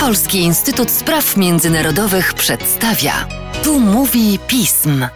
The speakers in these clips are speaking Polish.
Polski Instytut Spraw Międzynarodowych przedstawia. Tu mówi pism.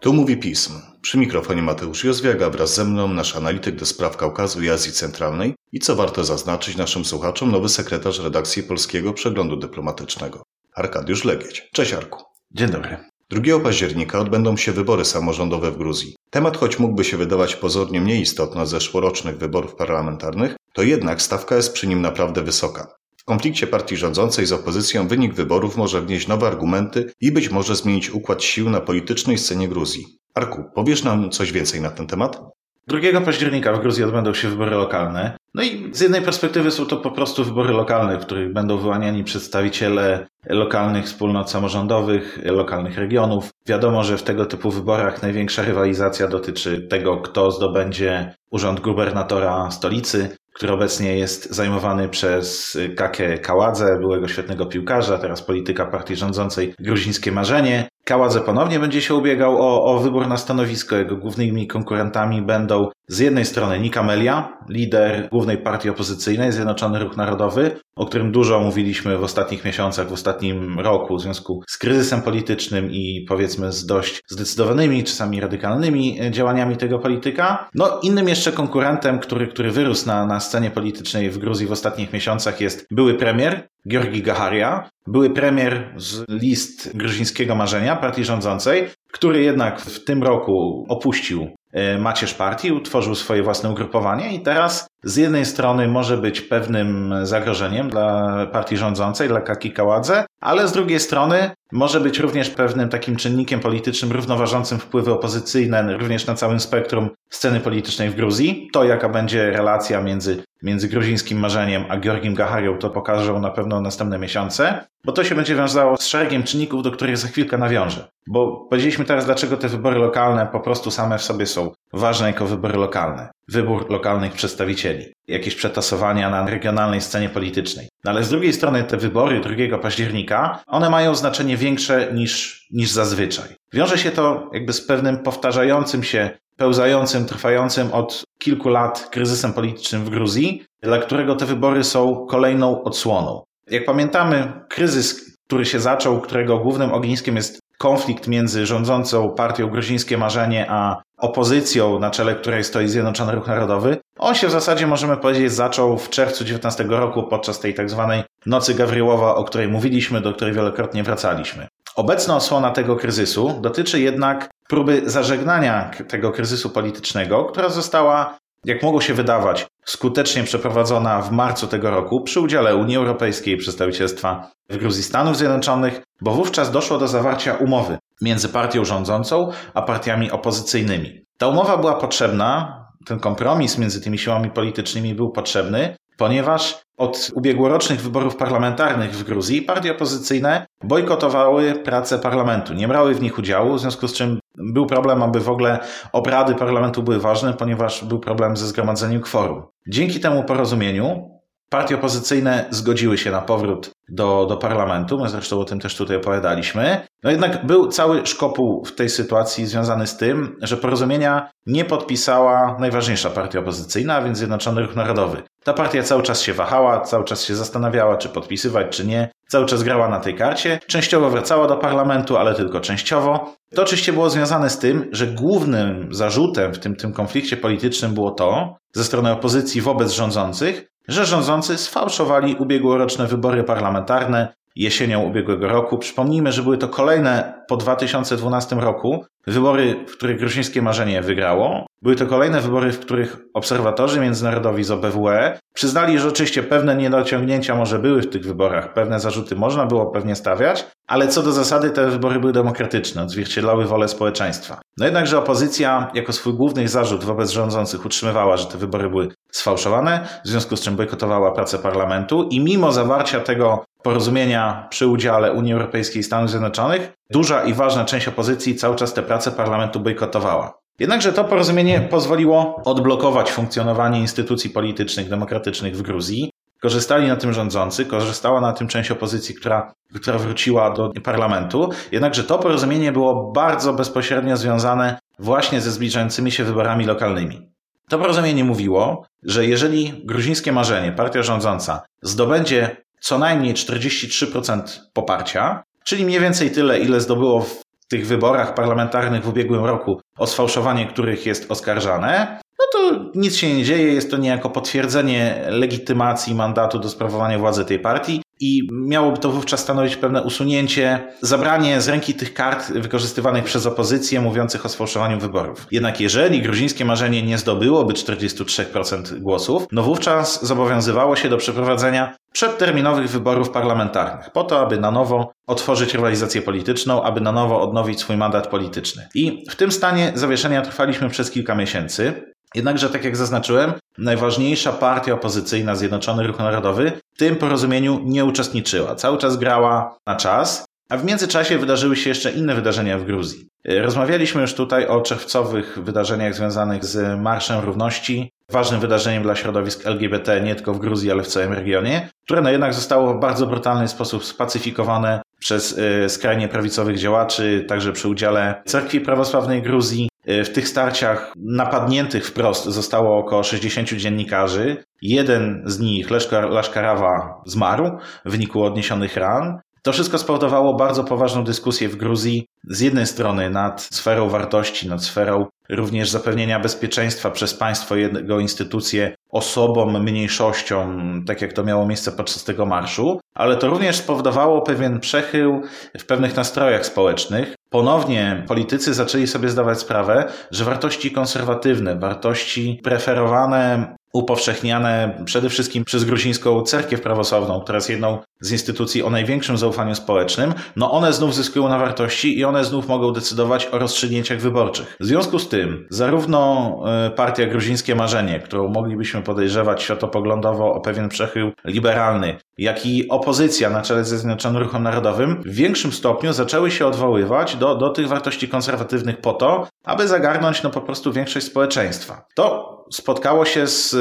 Tu mówi pism. Przy mikrofonie Mateusz Jozwiaga wraz ze mną nasz analityk do spraw Kaukazu i Azji Centralnej i co warto zaznaczyć naszym słuchaczom, nowy sekretarz redakcji Polskiego Przeglądu Dyplomatycznego. Arkadiusz Legieć. Cześć Arku. Dzień dobry. 2 października odbędą się wybory samorządowe w Gruzji. Temat, choć mógłby się wydawać pozornie mniej istotny od zeszłorocznych wyborów parlamentarnych, to jednak stawka jest przy nim naprawdę wysoka. W konflikcie partii rządzącej z opozycją wynik wyborów może wnieść nowe argumenty i być może zmienić układ sił na politycznej scenie Gruzji. Arku, powiesz nam coś więcej na ten temat? 2 października w Gruzji odbędą się wybory lokalne. No i z jednej perspektywy są to po prostu wybory lokalne, w których będą wyłaniani przedstawiciele lokalnych wspólnot samorządowych, lokalnych regionów. Wiadomo, że w tego typu wyborach największa rywalizacja dotyczy tego, kto zdobędzie urząd gubernatora stolicy, który obecnie jest zajmowany przez Kake Kaładze, byłego świetnego piłkarza, teraz polityka partii rządzącej Gruzińskie Marzenie. Kaładze ponownie będzie się ubiegał o, o wybór na stanowisko. Jego głównymi konkurentami będą z jednej strony Nika Melia, lider głównej partii opozycyjnej, Zjednoczony Ruch Narodowy, o którym dużo mówiliśmy w ostatnich miesiącach, w ostatnim roku w związku z kryzysem politycznym i powiedzmy z dość zdecydowanymi, czasami radykalnymi działaniami tego polityka. No innym jeszcze konkurentem, który, który wyrósł na, na scenie politycznej w Gruzji w ostatnich miesiącach jest były premier Georgi Gaharia, były premier z list gruzińskiego marzenia, partii rządzącej, który jednak w tym roku opuścił e, macierz partii, utworzył swoje własne ugrupowanie i teraz z jednej strony może być pewnym zagrożeniem dla partii rządzącej, dla Kaki Kaładze, ale z drugiej strony może być również pewnym takim czynnikiem politycznym równoważącym wpływy opozycyjne również na całym spektrum sceny politycznej w Gruzji. To, jaka będzie relacja między, między gruzińskim marzeniem a Georgiem Gaharią, to pokażą na pewno następne miesiące, bo to się będzie wiązało z szeregiem czynników, do których za chwilkę nawiążę. Bo powiedzieliśmy teraz, dlaczego te wybory lokalne po prostu same w sobie są ważne jako wybory lokalne. Wybór lokalnych przedstawicieli, jakieś przetasowania na regionalnej scenie politycznej. No ale z drugiej strony te wybory 2 października, one mają znaczenie większe niż, niż zazwyczaj. Wiąże się to jakby z pewnym powtarzającym się, pełzającym, trwającym od kilku lat kryzysem politycznym w Gruzji, dla którego te wybory są kolejną odsłoną. Jak pamiętamy, kryzys, który się zaczął, którego głównym ogniskiem jest konflikt między rządzącą partią Gruzińskie Marzenie a opozycją, na czele której stoi Zjednoczony Ruch Narodowy, on się w zasadzie, możemy powiedzieć, zaczął w czerwcu 19 roku podczas tej tak zwanej Nocy Gawryłowa, o której mówiliśmy, do której wielokrotnie wracaliśmy. Obecna osłona tego kryzysu dotyczy jednak próby zażegnania tego kryzysu politycznego, która została, jak mogło się wydawać, skutecznie przeprowadzona w marcu tego roku przy udziale Unii Europejskiej i przedstawicielstwa w Gruzji Stanów Zjednoczonych, bo wówczas doszło do zawarcia umowy między partią rządzącą a partiami opozycyjnymi. Ta umowa była potrzebna, ten kompromis między tymi siłami politycznymi był potrzebny, ponieważ od ubiegłorocznych wyborów parlamentarnych w Gruzji partie opozycyjne bojkotowały pracę parlamentu, nie brały w nich udziału, w związku z czym był problem, aby w ogóle obrady parlamentu były ważne, ponieważ był problem ze zgromadzeniem kworum. Dzięki temu porozumieniu Partie opozycyjne zgodziły się na powrót do, do parlamentu, my zresztą o tym też tutaj opowiadaliśmy. No jednak był cały szkopuł w tej sytuacji związany z tym, że porozumienia nie podpisała najważniejsza partia opozycyjna, a więc Zjednoczony Ruch Narodowy. Ta partia cały czas się wahała, cały czas się zastanawiała, czy podpisywać, czy nie. Cały czas grała na tej karcie. Częściowo wracała do parlamentu, ale tylko częściowo. To oczywiście było związane z tym, że głównym zarzutem w tym, tym konflikcie politycznym było to, ze strony opozycji wobec rządzących, że rządzący sfałszowali ubiegłoroczne wybory parlamentarne jesienią ubiegłego roku. Przypomnijmy, że były to kolejne po 2012 roku wybory, w których Gruzińskie Marzenie wygrało. Były to kolejne wybory, w których obserwatorzy międzynarodowi z OBWE przyznali, że oczywiście pewne niedociągnięcia może były w tych wyborach, pewne zarzuty można było pewnie stawiać, ale co do zasady te wybory były demokratyczne, odzwierciedlały wolę społeczeństwa. No jednakże opozycja jako swój główny zarzut wobec rządzących utrzymywała, że te wybory były sfałszowane, w związku z czym bojkotowała pracę parlamentu i mimo zawarcia tego porozumienia przy udziale Unii Europejskiej i Stanów Zjednoczonych, duża i ważna część opozycji cały czas tę pracę parlamentu bojkotowała. Jednakże to porozumienie pozwoliło odblokować funkcjonowanie instytucji politycznych, demokratycznych w Gruzji. Korzystali na tym rządzący, korzystała na tym część opozycji, która, która wróciła do parlamentu. Jednakże to porozumienie było bardzo bezpośrednio związane właśnie ze zbliżającymi się wyborami lokalnymi. To porozumienie mówiło, że jeżeli gruzińskie marzenie, partia rządząca, zdobędzie co najmniej 43% poparcia, czyli mniej więcej tyle, ile zdobyło w tych wyborach parlamentarnych w ubiegłym roku, o sfałszowanie których jest oskarżane, no to nic się nie dzieje, jest to niejako potwierdzenie legitymacji mandatu do sprawowania władzy tej partii i miałoby to wówczas stanowić pewne usunięcie, zabranie z ręki tych kart wykorzystywanych przez opozycję mówiących o sfałszowaniu wyborów. Jednak jeżeli gruzińskie marzenie nie zdobyłoby 43% głosów, no wówczas zobowiązywało się do przeprowadzenia przedterminowych wyborów parlamentarnych, po to, aby na nowo otworzyć rywalizację polityczną, aby na nowo odnowić swój mandat polityczny. I w tym stanie zawieszenia trwaliśmy przez kilka miesięcy. Jednakże, tak jak zaznaczyłem, najważniejsza partia opozycyjna, Zjednoczony Ruch Narodowy, w tym porozumieniu nie uczestniczyła. Cały czas grała na czas, a w międzyczasie wydarzyły się jeszcze inne wydarzenia w Gruzji. Rozmawialiśmy już tutaj o czerwcowych wydarzeniach związanych z Marszem Równości, ważnym wydarzeniem dla środowisk LGBT nie tylko w Gruzji, ale w całym regionie, które no jednak zostało w bardzo brutalny sposób spacyfikowane przez y, skrajnie prawicowych działaczy, także przy udziale Cerkwi Prawosławnej Gruzji. Y, w tych starciach napadniętych wprost zostało około 60 dziennikarzy. Jeden z nich, Laszkarawa, zmarł w wyniku odniesionych ran. To wszystko spowodowało bardzo poważną dyskusję w Gruzji. Z jednej strony nad sferą wartości, nad sferą również zapewnienia bezpieczeństwa przez państwo, jego instytucje osobom, mniejszościom, tak jak to miało miejsce podczas tego marszu, ale to również spowodowało pewien przechył w pewnych nastrojach społecznych. Ponownie politycy zaczęli sobie zdawać sprawę, że wartości konserwatywne, wartości preferowane upowszechniane przede wszystkim przez gruzińską cerkiew prawosławną, która jest jedną z instytucji o największym zaufaniu społecznym, no one znów zyskują na wartości i one znów mogą decydować o rozstrzygnięciach wyborczych. W związku z tym, zarówno e, partia Gruzińskie Marzenie, którą moglibyśmy podejrzewać światopoglądowo o pewien przechył liberalny, jak i opozycja na czele ze Zjednoczonym Ruchem Narodowym w większym stopniu zaczęły się odwoływać do, do tych wartości konserwatywnych po to, aby zagarnąć no po prostu większość społeczeństwa. To spotkało się z,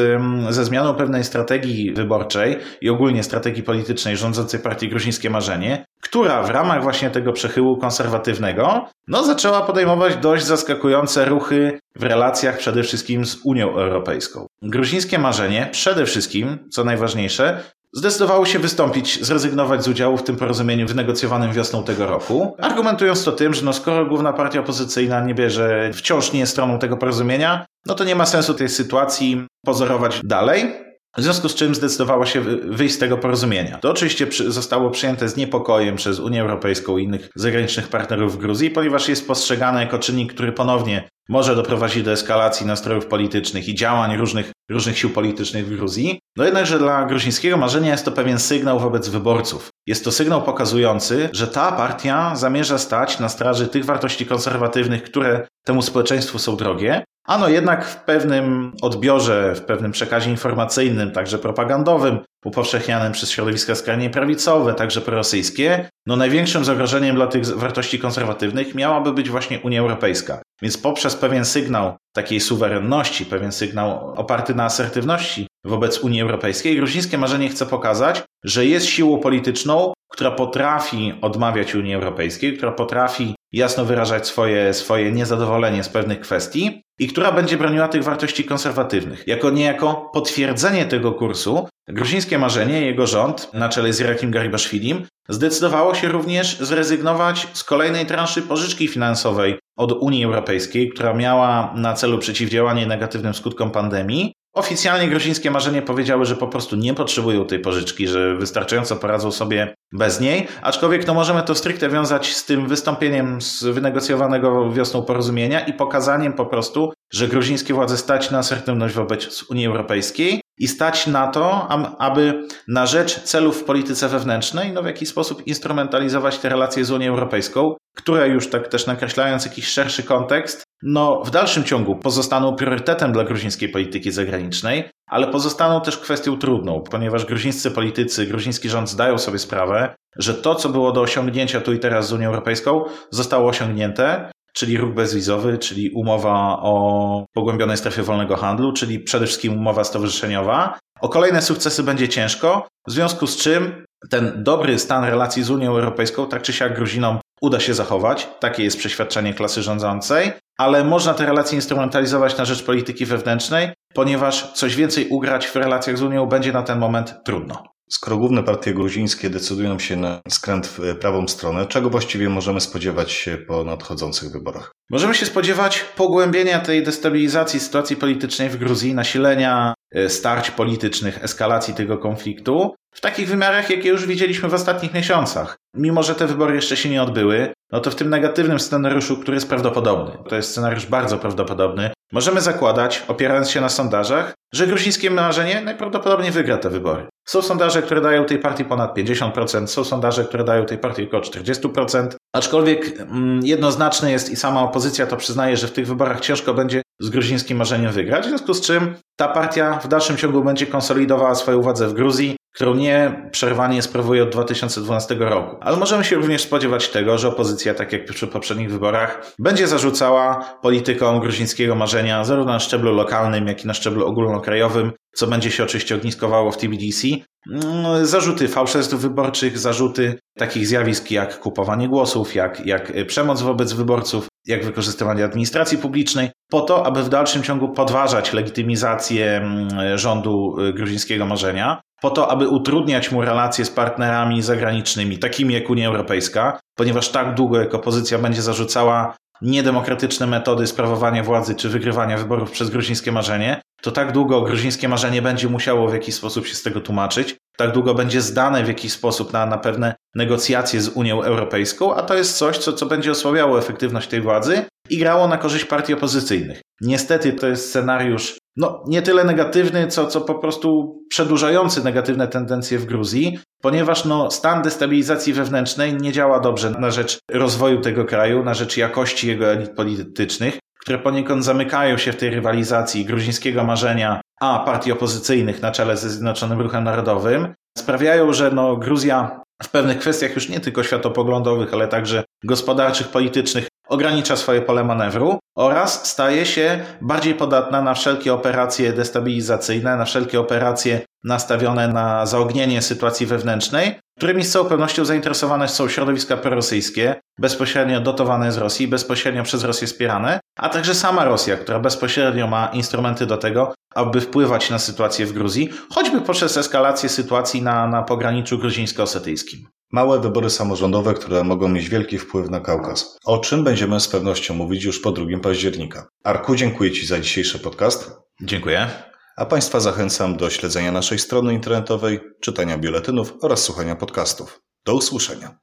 ze zmianą pewnej strategii wyborczej i ogólnie strategii politycznej rządzącej partii Gruzińskie Marzenie, która w ramach właśnie tego przechyłu konserwatywnego no, zaczęła podejmować dość zaskakujące ruchy w relacjach przede wszystkim z Unią Europejską. Gruzińskie Marzenie przede wszystkim, co najważniejsze, zdecydowało się wystąpić, zrezygnować z udziału w tym porozumieniu wynegocjowanym wiosną tego roku, argumentując to tym, że no skoro główna partia opozycyjna nie bierze, wciąż nie jest stroną tego porozumienia, no to nie ma sensu tej sytuacji pozorować dalej. W związku z czym zdecydowało się wyjść z tego porozumienia. To oczywiście zostało przyjęte z niepokojem przez Unię Europejską i innych zagranicznych partnerów w Gruzji, ponieważ jest postrzegane jako czynnik, który ponownie może doprowadzić do eskalacji nastrojów politycznych i działań różnych, różnych sił politycznych w Gruzji. No jednakże dla gruzińskiego marzenia jest to pewien sygnał wobec wyborców. Jest to sygnał pokazujący, że ta partia zamierza stać na straży tych wartości konserwatywnych, które temu społeczeństwu są drogie, Ano jednak w pewnym odbiorze, w pewnym przekazie informacyjnym, także propagandowym, upowszechnianym przez środowiska skrajnie prawicowe, także prorosyjskie, no największym zagrożeniem dla tych wartości konserwatywnych miałaby być właśnie Unia Europejska. Więc poprzez pewien sygnał takiej suwerenności, pewien sygnał oparty na asertywności wobec Unii Europejskiej, gruzińskie marzenie chce pokazać, że jest siłą polityczną, która potrafi odmawiać Unii Europejskiej, która potrafi jasno wyrażać swoje, swoje niezadowolenie z pewnych kwestii i która będzie broniła tych wartości konserwatywnych. Jako niejako potwierdzenie tego kursu, gruzińskie marzenie, jego rząd na czele z Irakiem Garibaszwilim zdecydowało się również zrezygnować z kolejnej transzy pożyczki finansowej od Unii Europejskiej, która miała na celu przeciwdziałanie negatywnym skutkom pandemii Oficjalnie gruzińskie marzenie powiedziały, że po prostu nie potrzebują tej pożyczki, że wystarczająco poradzą sobie bez niej, aczkolwiek no możemy to stricte wiązać z tym wystąpieniem z wynegocjowanego wiosną porozumienia i pokazaniem po prostu, że gruzińskie władze stać na asertywność wobec Unii Europejskiej i stać na to, aby na rzecz celów w polityce wewnętrznej no w jakiś sposób instrumentalizować te relacje z Unią Europejską, które już tak też nakreślając jakiś szerszy kontekst, no w dalszym ciągu pozostaną priorytetem dla gruzińskiej polityki zagranicznej, ale pozostaną też kwestią trudną, ponieważ gruzińscy politycy, gruziński rząd zdają sobie sprawę, że to, co było do osiągnięcia tu i teraz z Unią Europejską, zostało osiągnięte, czyli ruch bezwizowy, czyli umowa o pogłębionej strefie wolnego handlu, czyli przede wszystkim umowa stowarzyszeniowa. O kolejne sukcesy będzie ciężko, w związku z czym ten dobry stan relacji z Unią Europejską tak czy siak Gruzinom uda się zachować. Takie jest przeświadczenie klasy rządzącej, ale można te relacje instrumentalizować na rzecz polityki wewnętrznej, ponieważ coś więcej ugrać w relacjach z Unią będzie na ten moment trudno. Skoro główne partie gruzińskie decydują się na skręt w prawą stronę, czego właściwie możemy spodziewać się po nadchodzących wyborach? Możemy się spodziewać pogłębienia tej destabilizacji sytuacji politycznej w Gruzji, nasilenia starć politycznych, eskalacji tego konfliktu w takich wymiarach, jakie już widzieliśmy w ostatnich miesiącach. Mimo, że te wybory jeszcze się nie odbyły, no to w tym negatywnym scenariuszu, który jest prawdopodobny, to jest scenariusz bardzo prawdopodobny, możemy zakładać, opierając się na sondażach, że gruzińskie marzenie najprawdopodobniej wygra te wybory. Są sondaże, które dają tej partii ponad 50%, są sondaże, które dają tej partii około 40%, aczkolwiek mm, jednoznaczne jest i sama opozycja to przyznaje, że w tych wyborach ciężko będzie z gruzińskim marzeniem wygrać, w związku z czym ta partia w dalszym ciągu będzie konsolidowała swoją władzę w Gruzji, którą nie przerwanie sprawuje od 2012 roku. Ale możemy się również spodziewać tego, że opozycja, tak jak przy poprzednich wyborach, będzie zarzucała politykom gruzińskiego marzenia zarówno na szczeblu lokalnym, jak i na szczeblu ogólnokrajowym, co będzie się oczywiście ogniskowało w TBDC. Mm, zarzuty fałszerstw wyborczych, zarzuty takich zjawisk jak kupowanie głosów, jak, jak przemoc wobec wyborców, jak wykorzystywanie administracji publicznej, po to, aby w dalszym ciągu podważać legitymizację mm, rządu y, gruzińskiego marzenia, po to, aby utrudniać mu relacje z partnerami zagranicznymi, takimi jak Unia Europejska, ponieważ tak długo jak opozycja będzie zarzucała niedemokratyczne metody sprawowania władzy czy wygrywania wyborów przez gruzińskie marzenie, to tak długo gruzińskie marzenie będzie musiało w jakiś sposób się z tego tłumaczyć, tak długo będzie zdane w jakiś sposób na, na pewne negocjacje z Unią Europejską, a to jest coś, co, co będzie osłabiało efektywność tej władzy i grało na korzyść partii opozycyjnych. Niestety to jest scenariusz no, nie tyle negatywny, co, co po prostu przedłużający negatywne tendencje w Gruzji, ponieważ no, stan destabilizacji wewnętrznej nie działa dobrze na rzecz rozwoju tego kraju, na rzecz jakości jego elit politycznych, które poniekąd zamykają się w tej rywalizacji gruzińskiego marzenia a partii opozycyjnych na czele ze Zjednoczonym Ruchem Narodowym, sprawiają, że no, Gruzja w pewnych kwestiach już nie tylko światopoglądowych, ale także gospodarczych, politycznych ogranicza swoje pole manewru oraz staje się bardziej podatna na wszelkie operacje destabilizacyjne, na wszelkie operacje nastawione na zaognienie sytuacji wewnętrznej, którymi z całą pewnością zainteresowane są środowiska prorosyjskie, bezpośrednio dotowane z Rosji, bezpośrednio przez Rosję wspierane, a także sama Rosja, która bezpośrednio ma instrumenty do tego, aby wpływać na sytuację w Gruzji, choćby poprzez eskalację sytuacji na, na pograniczu gruzińsko-osetyjskim. Małe wybory samorządowe, które mogą mieć wielki wpływ na Kaukaz. O czym będziemy z pewnością mówić już po 2 października. Arku, dziękuję Ci za dzisiejszy podcast. Dziękuję. A Państwa zachęcam do śledzenia naszej strony internetowej, czytania biuletynów oraz słuchania podcastów. Do usłyszenia.